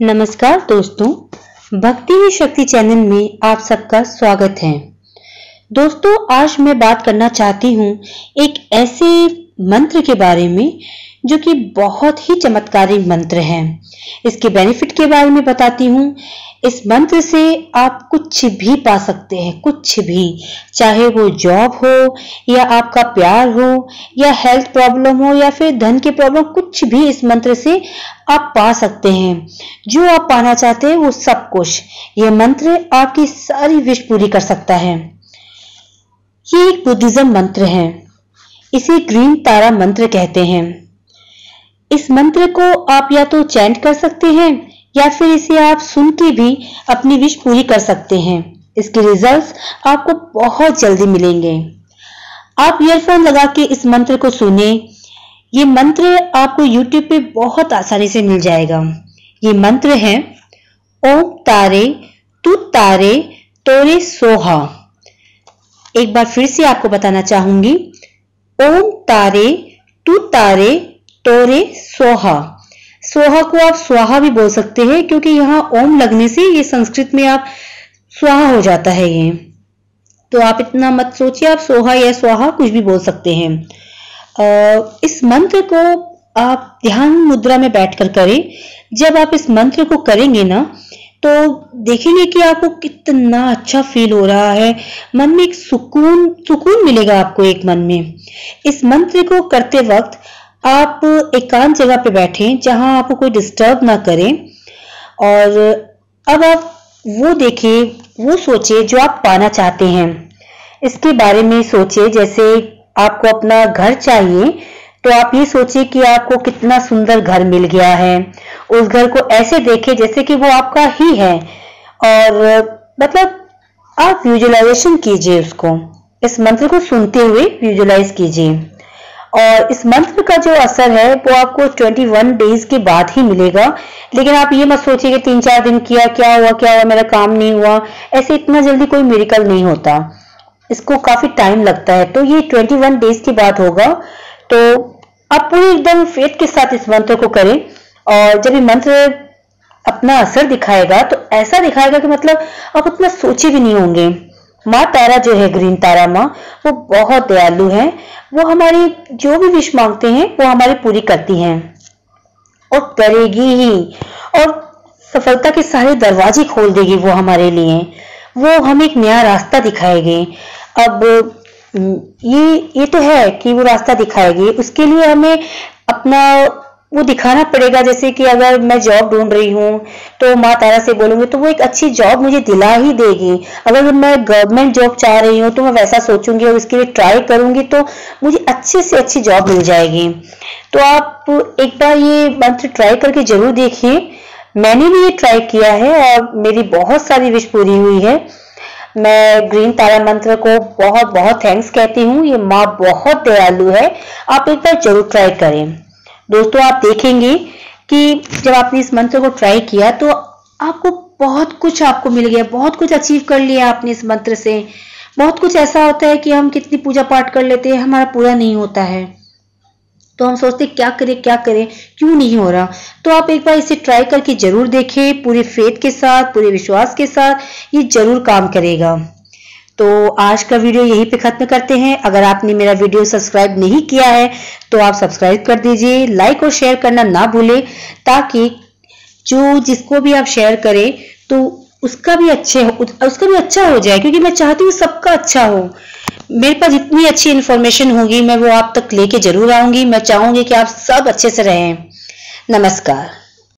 नमस्कार दोस्तों, भक्ति ही शक्ति चैनल में आप सबका स्वागत है। दोस्तों, आज मैं बात करना चाहती हूँ एक ऐसे मंत्र के बारे में जो कि बहुत ही चमत्कारी मंत्र है। इसके बेनिफिट के बारे में बताती हूँ। इस मंत्र से आप कुछ भी पा सकते हैं, कुछ भी। चाहे वो जॉब हो, या आपका प्यार हो, या हेल्थ प्रॉब्लम हो, या फिर धन की प्रॉब्लम कुछ भी इस मंत्र से आप पा सकते हैं। जो आप पाना चाहते हैं, वो सब कुछ। ये मंत्र आपकी सारी विश पूरी कर सकता है। ये एक बुद्धिज्म मंत्र है। इसे ग्रीन तारा मंत्र कहते हैं। इस मंत्र को आप या तो चैंट कर सकते हैं या फिर इसे आप सुन के भी अपनी विश पूरी कर सकते हैं। इसके रिजल्ट्स आपको बहुत जल्दी मिलेंगे। आप ईयरफोन लगा के इस मंत्र को सुने। ये मंत्र आपको YouTube पे बहुत आसानी से मिल जाएगा। ये मंत्र है, ओम तारे, तू तारे, तोरे सोहा। एक बार फिर से आपको बताना चाहूँगी। ओम तारे, तू तारे, तोरे सोहा। सोहा को आप स्वाहा भी बोल सकते हैं, क्योंकि यहाँ ओम लगने से ये संस्कृत में आप स्वाहा हो जाता है ये। तो आप इतना मत सोचिए, आप सोहा या स्वाहा कुछ भी बोल सकते हैं। इस मंत्र को आप ध्यान मुद्रा में बैठकर करें। जब आप इस मंत्र को करेंगे ना तो देखेंगे कि आपको कितना अच्छा फील हो रहा है। मन में एक सुकून सुकून मिलेगा आपको एक मन में। इस मंत्र को करते वक्त आप एकांत जगह पे बैठें जहाँ आपको कोई डिस्टर्ब ना करे और अब आप वो देखें, वो सोचे जो आप पाना चाहते हैं। इसके बारे में सोचे, जैसे आपको अपना घर चाहिए तो आप ये सोचिए कि आपको कितना सुंदर घर मिल गया है। उस घर को ऐसे देखे जैसे कि वो आपका ही है और मतलब आप विजुअलाइजेशन कीजिए उसको। इस मंत्र को सुनते हुए विजुअलाइज कीजिए। और इस मंत्र का जो असर है, वो आपको 21 डेज़ के बाद ही मिलेगा। लेकिन आप ये मत सोचिए कि तीन चार दिन किया, क्या हुआ क्या हुआ, मेरा काम नहीं हुआ। ऐसे इतना जल्दी कोई मेरिकल नहीं होता। इसको काफ़ी टाइम लगता है। तो ये 21 डेज़ के बाद होगा। तो आप पूरी एकदम फेथ के साथ इस मंत्र को करें। और जब ये मंत्र अपना असर दिखाएगा तो ऐसा दिखाएगा कि मतलब आप उतना सोचे भी नहीं होंगे। माँ तारा जो है, ग्रीन तारा माँ, वो बहुत दयालु है। वो हमारी जो भी विश मांगते हैं, वो हमारी पूरी करती हैं। और करेगी ही। और सफलता के सारे दरवाजे खोल देगी वो हमारे लिए। वो हमें एक नया रास्ता दिखाएगी। अब, ये ये तो है कि वो रास्ता दिखाएगी। उसके लिए हमें अपना वो दिखाना पड़ेगा, जैसे कि अगर मैं जॉब ढूंढ रही हूँ तो माँ तारा से बोलूँगी तो वो एक अच्छी जॉब मुझे दिला ही देगी। अगर मैं गवर्नमेंट जॉब चाह रही हूँ तो मैं वैसा सोचूँगी और उसके लिए ट्राई करूँगी तो मुझे अच्छे से अच्छी जॉब मिल जाएगी। तो आप एक बार ये मंत्र ट्राई करके ज़रूर देखिए। मैंने भी ये ट्राई किया है और मेरी बहुत सारी विश पूरी हुई है। मैं ग्रीन तारा मंत्र को बहुत बहुत थैंक्स कहती हूँ। ये माँ बहुत दयालु है। आप एक बार ज़रूर ट्राई करें। दोस्तों, आप देखेंगे कि जब आपने इस मंत्र को ट्राई किया तो आपको बहुत कुछ आपको मिल गया, बहुत कुछ अचीव कर लिया आपने इस मंत्र से। बहुत कुछ ऐसा होता है कि हम कितनी पूजा पाठ कर लेते हैं, हमारा पूरा नहीं होता है। तो हम सोचते, क्या करें क्या करें, क्यों नहीं हो रहा? तो आप एक बार इसे ट्राई करके ज़रूर देखें, पूरे फेथ के साथ, पूरे विश्वास के साथ, ये ज़रूर काम करेगा। तो आज का वीडियो यहीं पे खत्म करते हैं। अगर आपने मेरा वीडियो सब्सक्राइब नहीं किया है तो आप सब्सक्राइब कर दीजिए लाइक और शेयर करना ना भूलें, ताकि जो जिसको भी आप शेयर करें तो उसका भी अच्छे उसका भी अच्छा हो जाए, क्योंकि मैं चाहती हूँ सबका अच्छा हो। मेरे पास जितनी अच्छी इन्फॉर्मेशन होगी, मैं वो आप तक लेके ज़रूर आऊँगी। मैं चाहूँगी कि आप सब अच्छे से रहें। नमस्कार।